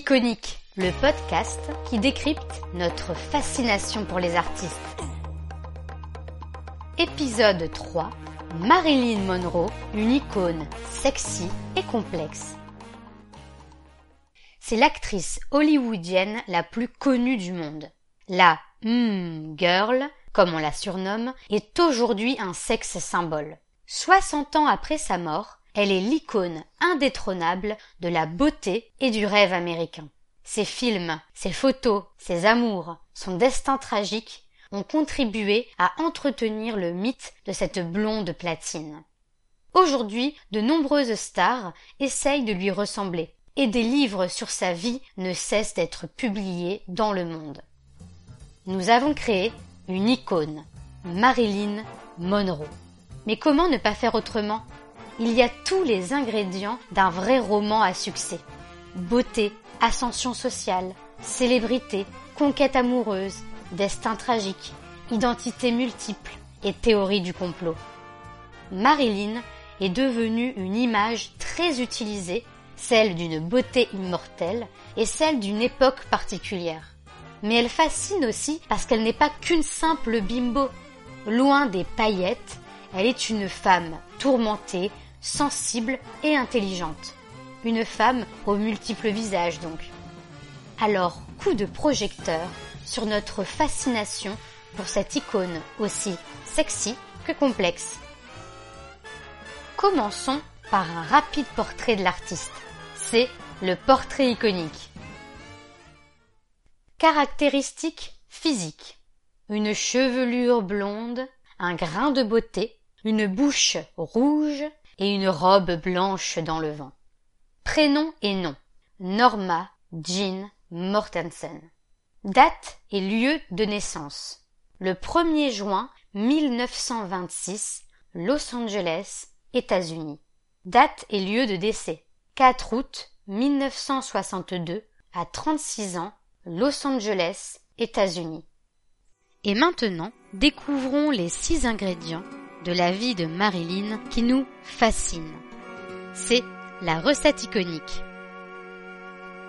Iconique, le podcast qui décrypte notre fascination pour les artistes. Épisode 3 Marilyn Monroe, une icône sexy et complexe. C'est l'actrice hollywoodienne la plus connue du monde. La hmm girl, comme on la surnomme, est aujourd'hui un sexe symbole. 60 ans après sa mort, elle est l'icône indétrônable de la beauté et du rêve américain. Ses films, ses photos, ses amours, son destin tragique ont contribué à entretenir le mythe de cette blonde platine. Aujourd'hui, de nombreuses stars essayent de lui ressembler, et des livres sur sa vie ne cessent d'être publiés dans le monde. Nous avons créé une icône, Marilyn Monroe. Mais comment ne pas faire autrement? Il y a tous les ingrédients d'un vrai roman à succès. Beauté, ascension sociale, célébrité, conquête amoureuse, destin tragique, identité multiple et théorie du complot. Marilyn est devenue une image très utilisée, celle d'une beauté immortelle et celle d'une époque particulière. Mais elle fascine aussi parce qu'elle n'est pas qu'une simple bimbo. Loin des paillettes, elle est une femme tourmentée, sensible et intelligente. Une femme aux multiples visages donc. Alors, coup de projecteur sur notre fascination pour cette icône aussi sexy que complexe. Commençons par un rapide portrait de l'artiste. C'est le portrait iconique. Caractéristiques physiques. Une chevelure blonde, un grain de beauté, une bouche rouge et une robe blanche dans le vent. Prénom et nom. Norma Jean Mortensen. Date et lieu de naissance. Le 1er juin 1926, Los Angeles, États-Unis. Date et lieu de décès. 4 août 1962, à 36 ans, Los Angeles, États-Unis. Et maintenant, découvrons les six ingrédients de la vie de Marilyn qui nous fascinent. C'est la recette iconique.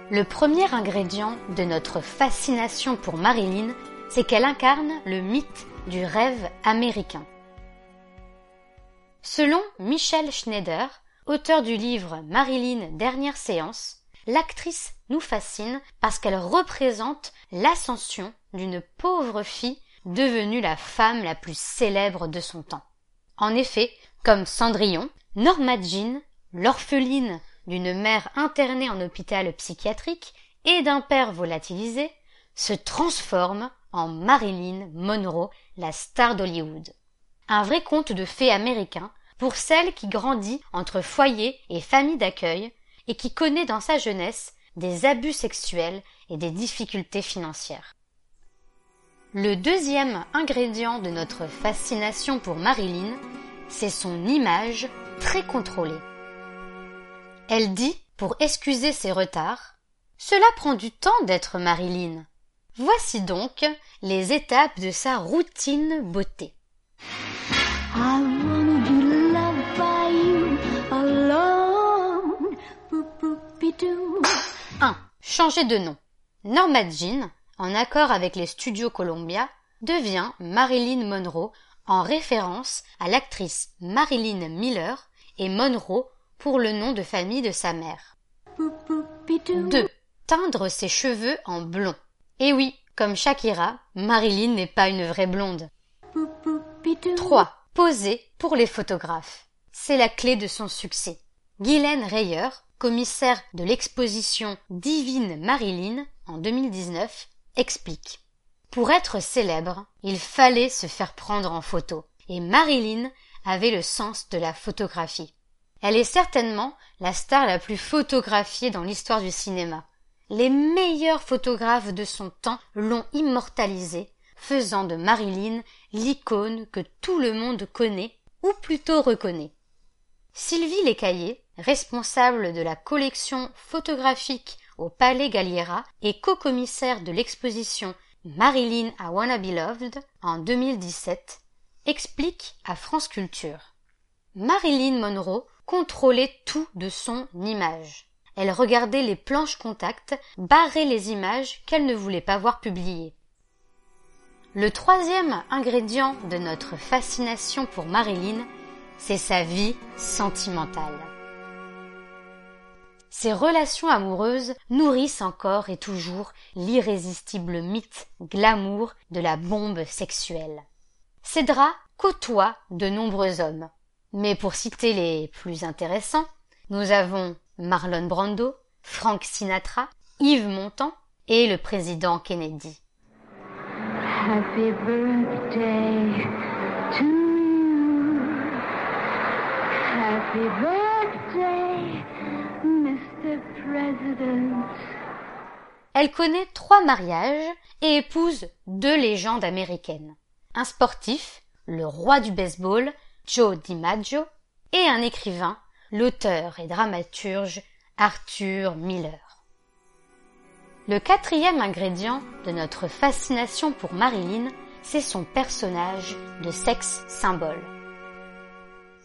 Le premier ingrédient de notre fascination pour Marilyn, c'est qu'elle incarne le mythe du rêve américain. Selon Michel Schneider, auteur du livre Marilyn Dernière séance, l'actrice nous fascine parce qu'elle représente l'ascension d'une pauvre fille devenue la femme la plus célèbre de son temps. En effet, comme Cendrillon, Norma Jean, l'orpheline d'une mère internée en hôpital psychiatrique et d'un père volatilisé, se transforme en Marilyn Monroe, la star d'Hollywood. Un vrai conte de fées américain pour celle qui grandit entre foyer et famille d'accueil et qui connaît dans sa jeunesse des abus sexuels et des difficultés financières. Le deuxième ingrédient de notre fascination pour Marilyn, c'est son image très contrôlée. Elle dit, pour excuser ses retards, Cela prend du temps d'être Marilyn. Voici donc les étapes de sa routine beauté. 1. Changer de nom. Norma Jean, en accord avec les studios Columbia, devient Marilyn Monroe en référence à l'actrice Marilyn Miller et Monroe pour le nom de famille de sa mère. 2. Teindre ses cheveux en blond. Et oui, comme Shakira, Marilyn n'est pas une vraie blonde. 3. Poser pour les photographes. C'est la clé de son succès. Guylaine Reyer, commissaire de l'exposition Divine Marilyn en 2019, explique. Pour être célèbre, il fallait se faire prendre en photo. Et Marilyn avait le sens de la photographie. Elle est certainement la star la plus photographiée dans l'histoire du cinéma. Les meilleurs photographes de son temps l'ont immortalisée, faisant de Marilyn l'icône que tout le monde connaît, ou plutôt reconnaît. Sylvie Lecaillé, responsable de la collection photographique au Palais Galliera et co-commissaire de l'exposition Marilyn à Wanna en 2017, explique à France Culture. Marilyn Monroe contrôlait tout de son image. elle regardait les planches contact, barrer les images qu'elle ne voulait pas voir publiées. Le troisième ingrédient de notre fascination pour Marilyn, c'est sa vie sentimentale. Ses relations amoureuses nourrissent encore et toujours l'irrésistible mythe glamour de la bombe sexuelle. Cédra côtoie de nombreux hommes. Mais pour citer les plus intéressants, nous avons Marlon Brando, Frank Sinatra, Yves Montand et le président Kennedy. Happy birthday to Mr. President. Elle connaît trois mariages et épouse deux légendes américaines. Un sportif, le roi du baseball, Joe DiMaggio, et un écrivain, l'auteur et dramaturge Arthur Miller. Le quatrième ingrédient de notre fascination pour Marilyn, c'est son personnage de sexe symbole.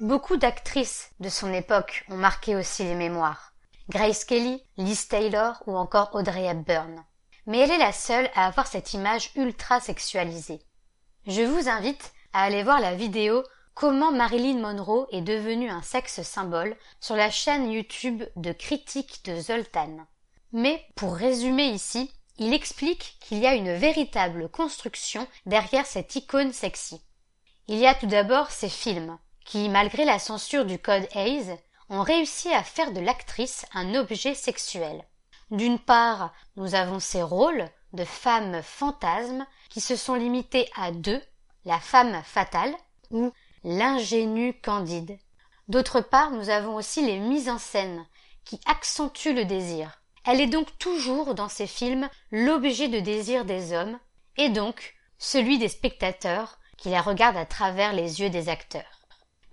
Beaucoup d'actrices de son époque ont marqué aussi les mémoires. Grace Kelly, Liz Taylor ou encore Audrey Hepburn. Mais elle est la seule à avoir cette image ultra sexualisée. Je vous invite à aller voir la vidéo Comment Marilyn Monroe est devenue un sexe symbole sur la chaîne YouTube de critique de Zoltan. Mais pour résumer ici, il explique qu'il y a une véritable construction derrière cette icône sexy. Il y a tout d'abord ces films, qui, malgré la censure du code Hayes, ont réussi à faire de l'actrice un objet sexuel. D'une part, nous avons ces rôles de femmes fantasmes qui se sont limités à deux, la femme fatale, ou l'ingénu candide. D'autre part, nous avons aussi les mises en scène qui accentuent le désir. Elle est donc toujours dans ces films l'objet de désir des hommes et donc celui des spectateurs qui la regardent à travers les yeux des acteurs.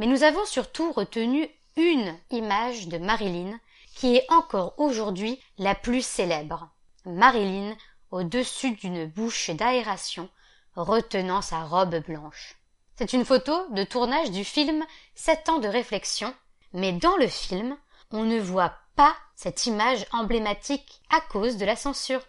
Mais nous avons surtout retenu une image de Marilyn qui est encore aujourd'hui la plus célèbre. Marilyn au-dessus d'une bouche d'aération retenant sa robe blanche. C'est une photo de tournage du film Sept ans de réflexion, mais dans le film, on ne voit pas cette image emblématique à cause de la censure.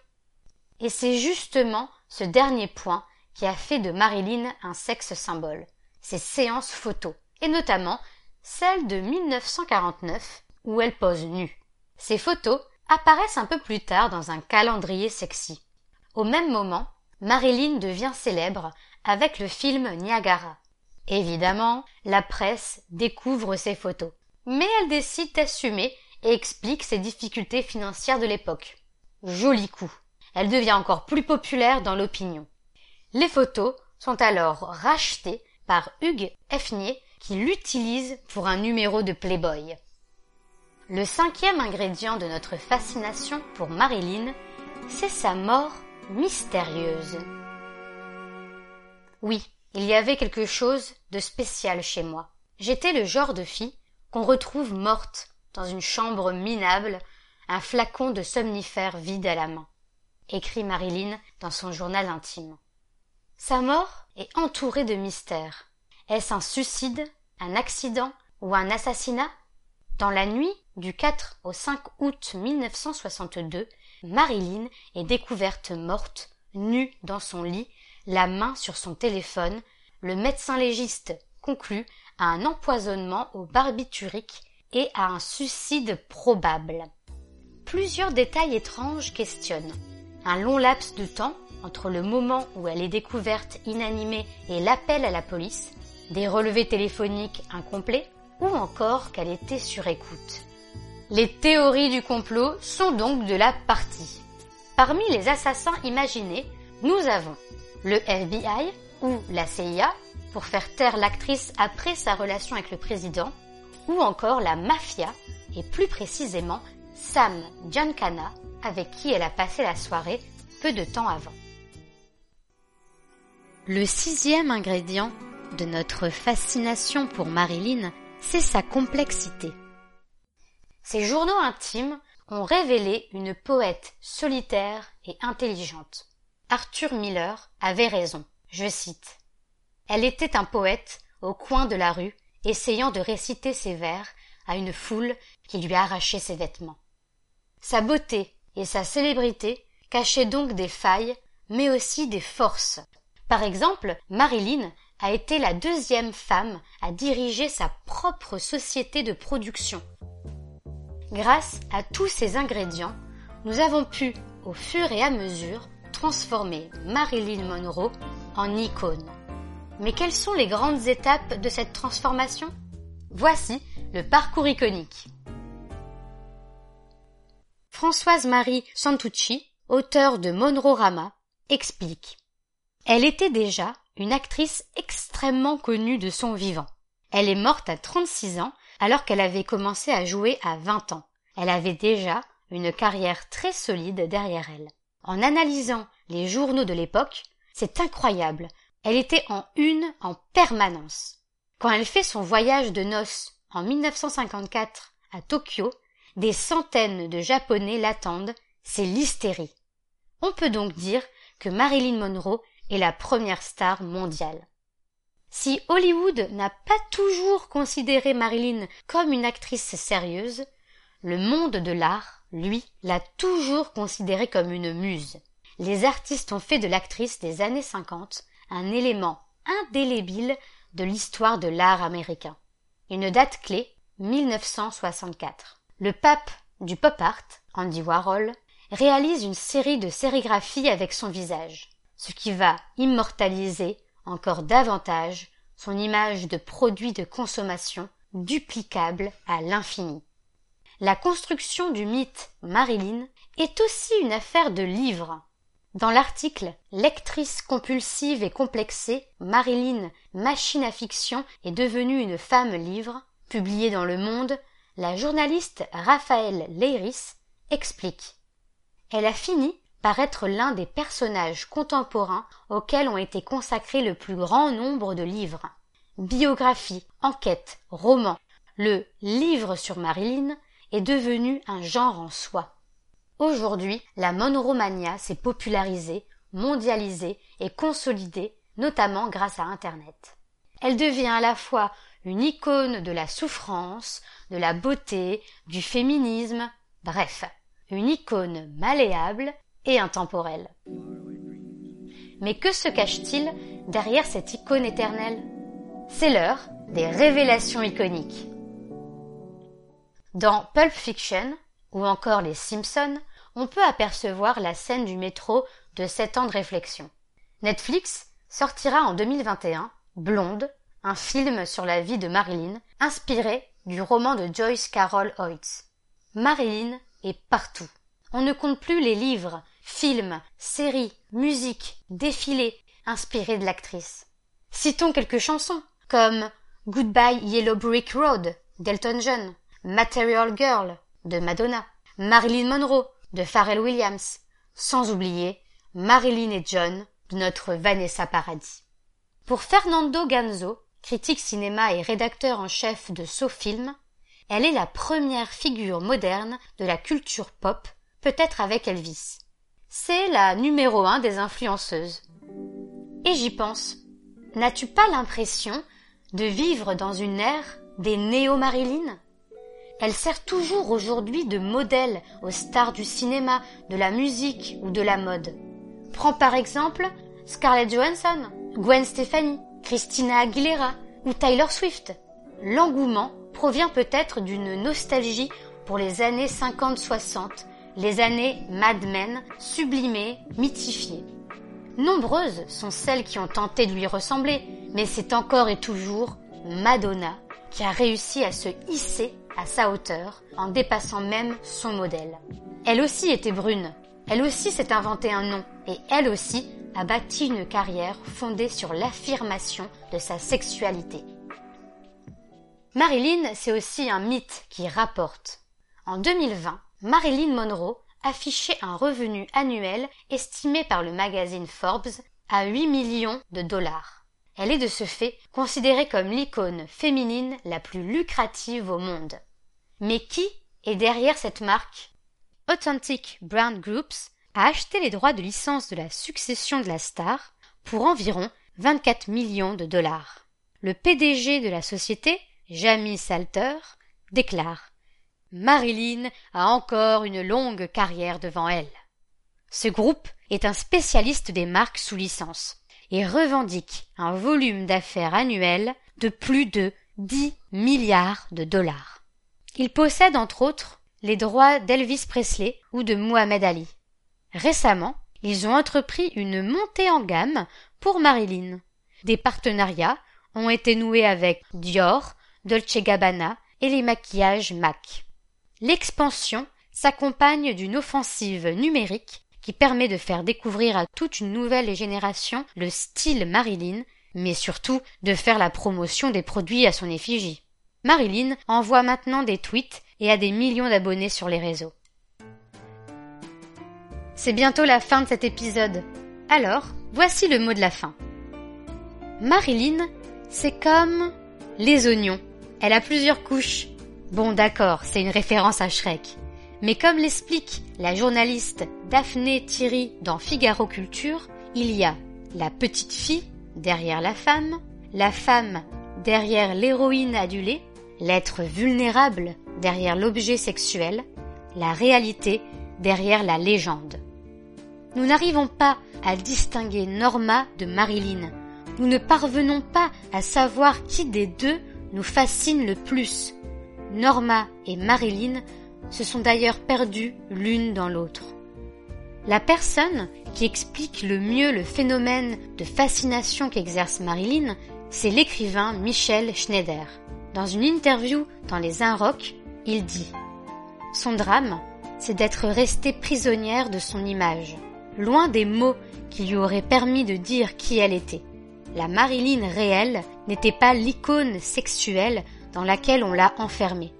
Et c'est justement ce dernier point qui a fait de Marilyn un sexe symbole, ses séances photos, et notamment celle de 1949 où elle pose nue. Ces photos apparaissent un peu plus tard dans un calendrier sexy. Au même moment, Marilyn devient célèbre avec le film Niagara. Évidemment, la presse découvre ces photos. Mais elle décide d'assumer et explique ses difficultés financières de l'époque. Joli coup. Elle devient encore plus populaire dans l'opinion. Les photos sont alors rachetées par Hugues l'utilise pour un numéro de Playboy. Le cinquième ingrédient de notre fascination pour Marilyn, c'est sa mort mystérieuse. Oui, il y avait quelque chose de spécial chez moi. J'étais le genre de fille qu'on retrouve morte dans une chambre minable, un flacon de somnifère vide à la main, écrit Marilyn dans son journal intime. Sa mort est entourée de mystères. Est-ce un suicide, un accident ou un assassinat? Dans la nuit du 4 au 5 août 1962, Marilyn est découverte morte, nue dans son lit, la main sur son téléphone, le médecin légiste conclut à un empoisonnement au barbiturique et à un suicide probable. Plusieurs détails étranges questionnent. Un long laps de temps entre le moment où elle est découverte inanimée et l'appel à la police, des relevés téléphoniques incomplets ou encore qu'elle était sur écoute. Les théories du complot sont donc de la partie. Parmi les assassins imaginés, nous avons le FBI ou la CIA pour faire taire l'actrice après sa relation avec le président, ou encore la mafia et plus précisément Sam Giancana avec qui elle a passé la soirée peu de temps avant. Le sixième ingrédient notre fascination pour Marilyn, c'est sa complexité. Ses journaux intimes ont révélé une poète solitaire et intelligente. Arthur Miller avait raison. Je cite. Elle était un poète au coin de la rue, essayant de réciter ses vers à une foule qui lui arrachait ses vêtements. Sa beauté et sa célébrité cachaient donc des failles, mais aussi des forces. Par exemple, Marilyn a été la deuxième femme à diriger sa propre société de production. Grâce à tous ces ingrédients, nous avons pu, au fur et à mesure, transformer Marilyn Monroe en icône. Mais quelles sont les grandes étapes de cette transformation? Voici le parcours iconique. Françoise Marie Santucci, auteure de Monroe-Rama, explique. Elle était déjà une actrice extrêmement connue de son vivant. Elle est morte à 36 ans alors qu'elle avait commencé à jouer à 20 ans. Elle avait déjà une carrière très solide derrière elle. En analysant les journaux de l'époque, c'est incroyable. Elle était en une en permanence. Quand elle fait son voyage de noces en 1954 à Tokyo, des centaines de Japonais l'attendent, c'est l'hystérie. On peut donc dire que Marilyn Monroe est la première star mondiale. Si Hollywood n'a pas toujours considéré Marilyn comme une actrice sérieuse, le monde de l'art, lui, l'a toujours considérée comme une muse. Les artistes ont fait de l'actrice des années 50 un élément indélébile de l'histoire de l'art américain. Une date clé, 1964. Le pape du pop art, Andy Warhol, réalise une série de sérigraphies avec son visage ce qui va immortaliser encore davantage son image de produit de consommation duplicable à l'infini. La construction du mythe Marilyn est aussi une affaire de livres. Dans l'article Lectrice compulsive et complexée, Marilyn, machine à fiction, est devenue une femme livre, publié dans Le Monde, la journaliste Raphaël Leiris explique. Elle a fini être l'un des personnages contemporains auxquels ont été consacrés le plus grand nombre de livres. Biographie, enquête, roman, le livre sur Marilyn est devenu un genre en soi. Aujourd'hui, la monoromania s'est popularisée, mondialisée et consolidée, notamment grâce à Internet. Elle devient à la fois une icône de la souffrance, de la beauté, du féminisme, bref, une icône malléable et intemporel. Mais que se cache-t-il derrière cette icône éternelle? C'est l'heure des révélations iconiques. Dans Pulp Fiction ou encore Les Simpsons, on peut apercevoir la scène du métro de 7 ans de réflexion. Netflix sortira en 2021 Blonde, un film sur la vie de Marilyn, inspiré du roman de Joyce Carol Oates. Marilyn est partout. On ne compte plus les livres, films, séries, musiques, défilés inspirés de l'actrice. Citons quelques chansons comme Goodbye Yellow Brick Road d'Elton John, Material Girl de Madonna, Marilyn Monroe de Pharrell Williams, sans oublier Marilyn et John de notre Vanessa Paradis. Pour Fernando Ganzo, critique cinéma et rédacteur en chef de SoFilm, elle est la première figure moderne de la culture pop, peut-être avec Elvis c'est la numéro un des influenceuses. Et j'y pense. N'as-tu pas l'impression de vivre dans une ère des néo-Marilyn? Elle sert toujours aujourd'hui de modèle aux stars du cinéma, de la musique ou de la mode. Prends par exemple Scarlett Johansson, Gwen Stefani, Christina Aguilera ou Tyler Swift. L'engouement provient peut-être d'une nostalgie pour les années 50-60 les années Mad Men, sublimées, mythifiées. Nombreuses sont celles qui ont tenté de lui ressembler, mais c'est encore et toujours Madonna qui a réussi à se hisser à sa hauteur en dépassant même son modèle. Elle aussi était brune, elle aussi s'est inventé un nom, et elle aussi a bâti une carrière fondée sur l'affirmation de sa sexualité. Marilyn, c'est aussi un mythe qui rapporte. En 2020, Marilyn Monroe affichait un revenu annuel estimé par le magazine Forbes à 8 millions de dollars. Elle est de ce fait considérée comme l'icône féminine la plus lucrative au monde. Mais qui est derrière cette marque? Authentic Brand Groups a acheté les droits de licence de la succession de la star pour environ 24 millions de dollars. Le PDG de la société, Jamie Salter, déclare Marilyn a encore une longue carrière devant elle. Ce groupe est un spécialiste des marques sous licence et revendique un volume d'affaires annuel de plus de 10 milliards de dollars. Il possède entre autres les droits d'Elvis Presley ou de Muhammad Ali. Récemment, ils ont entrepris une montée en gamme pour Marilyn. Des partenariats ont été noués avec Dior, Dolce Gabbana et les maquillages MAC. L'expansion s'accompagne d'une offensive numérique qui permet de faire découvrir à toute une nouvelle génération le style Marilyn, mais surtout de faire la promotion des produits à son effigie. Marilyn envoie maintenant des tweets et a des millions d'abonnés sur les réseaux. C'est bientôt la fin de cet épisode. Alors, voici le mot de la fin. Marilyn, c'est comme les oignons. Elle a plusieurs couches. Bon d'accord, c'est une référence à Shrek. Mais comme l'explique la journaliste Daphné Thierry dans Figaro Culture, il y a la petite fille derrière la femme, la femme derrière l'héroïne adulée, l'être vulnérable derrière l'objet sexuel, la réalité derrière la légende. Nous n'arrivons pas à distinguer Norma de Marilyn. Nous ne parvenons pas à savoir qui des deux nous fascine le plus. Norma et Marilyn se sont d'ailleurs perdues l'une dans l'autre. La personne qui explique le mieux le phénomène de fascination qu'exerce Marilyn, c'est l'écrivain Michel Schneider. Dans une interview dans les Inrocks, il dit Son drame, c'est d'être restée prisonnière de son image, loin des mots qui lui auraient permis de dire qui elle était. La Marilyn réelle n'était pas l'icône sexuelle dans laquelle on l'a enfermée.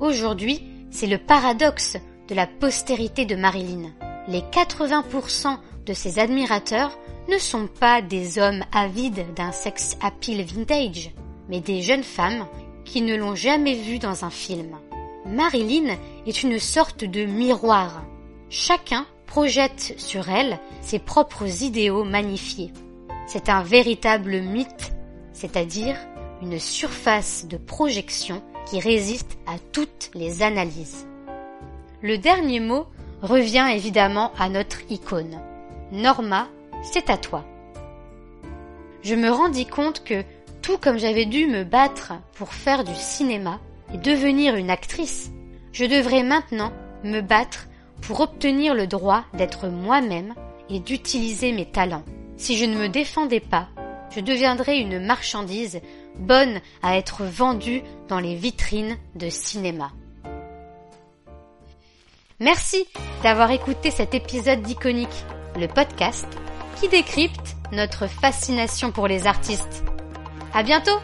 Aujourd'hui, c'est le paradoxe de la postérité de Marilyn. Les 80% de ses admirateurs ne sont pas des hommes avides d'un sex appeal vintage, mais des jeunes femmes qui ne l'ont jamais vue dans un film. Marilyn est une sorte de miroir. Chacun projette sur elle ses propres idéaux magnifiés. C'est un véritable mythe, c'est-à-dire une surface de projection qui résiste à toutes les analyses. Le dernier mot revient évidemment à notre icône. Norma, c'est à toi. Je me rendis compte que, tout comme j'avais dû me battre pour faire du cinéma et devenir une actrice, je devrais maintenant me battre pour obtenir le droit d'être moi-même et d'utiliser mes talents. Si je ne me défendais pas, je deviendrais une marchandise bonne à être vendue dans les vitrines de cinéma. Merci d'avoir écouté cet épisode d'Iconique, le podcast qui décrypte notre fascination pour les artistes. À bientôt!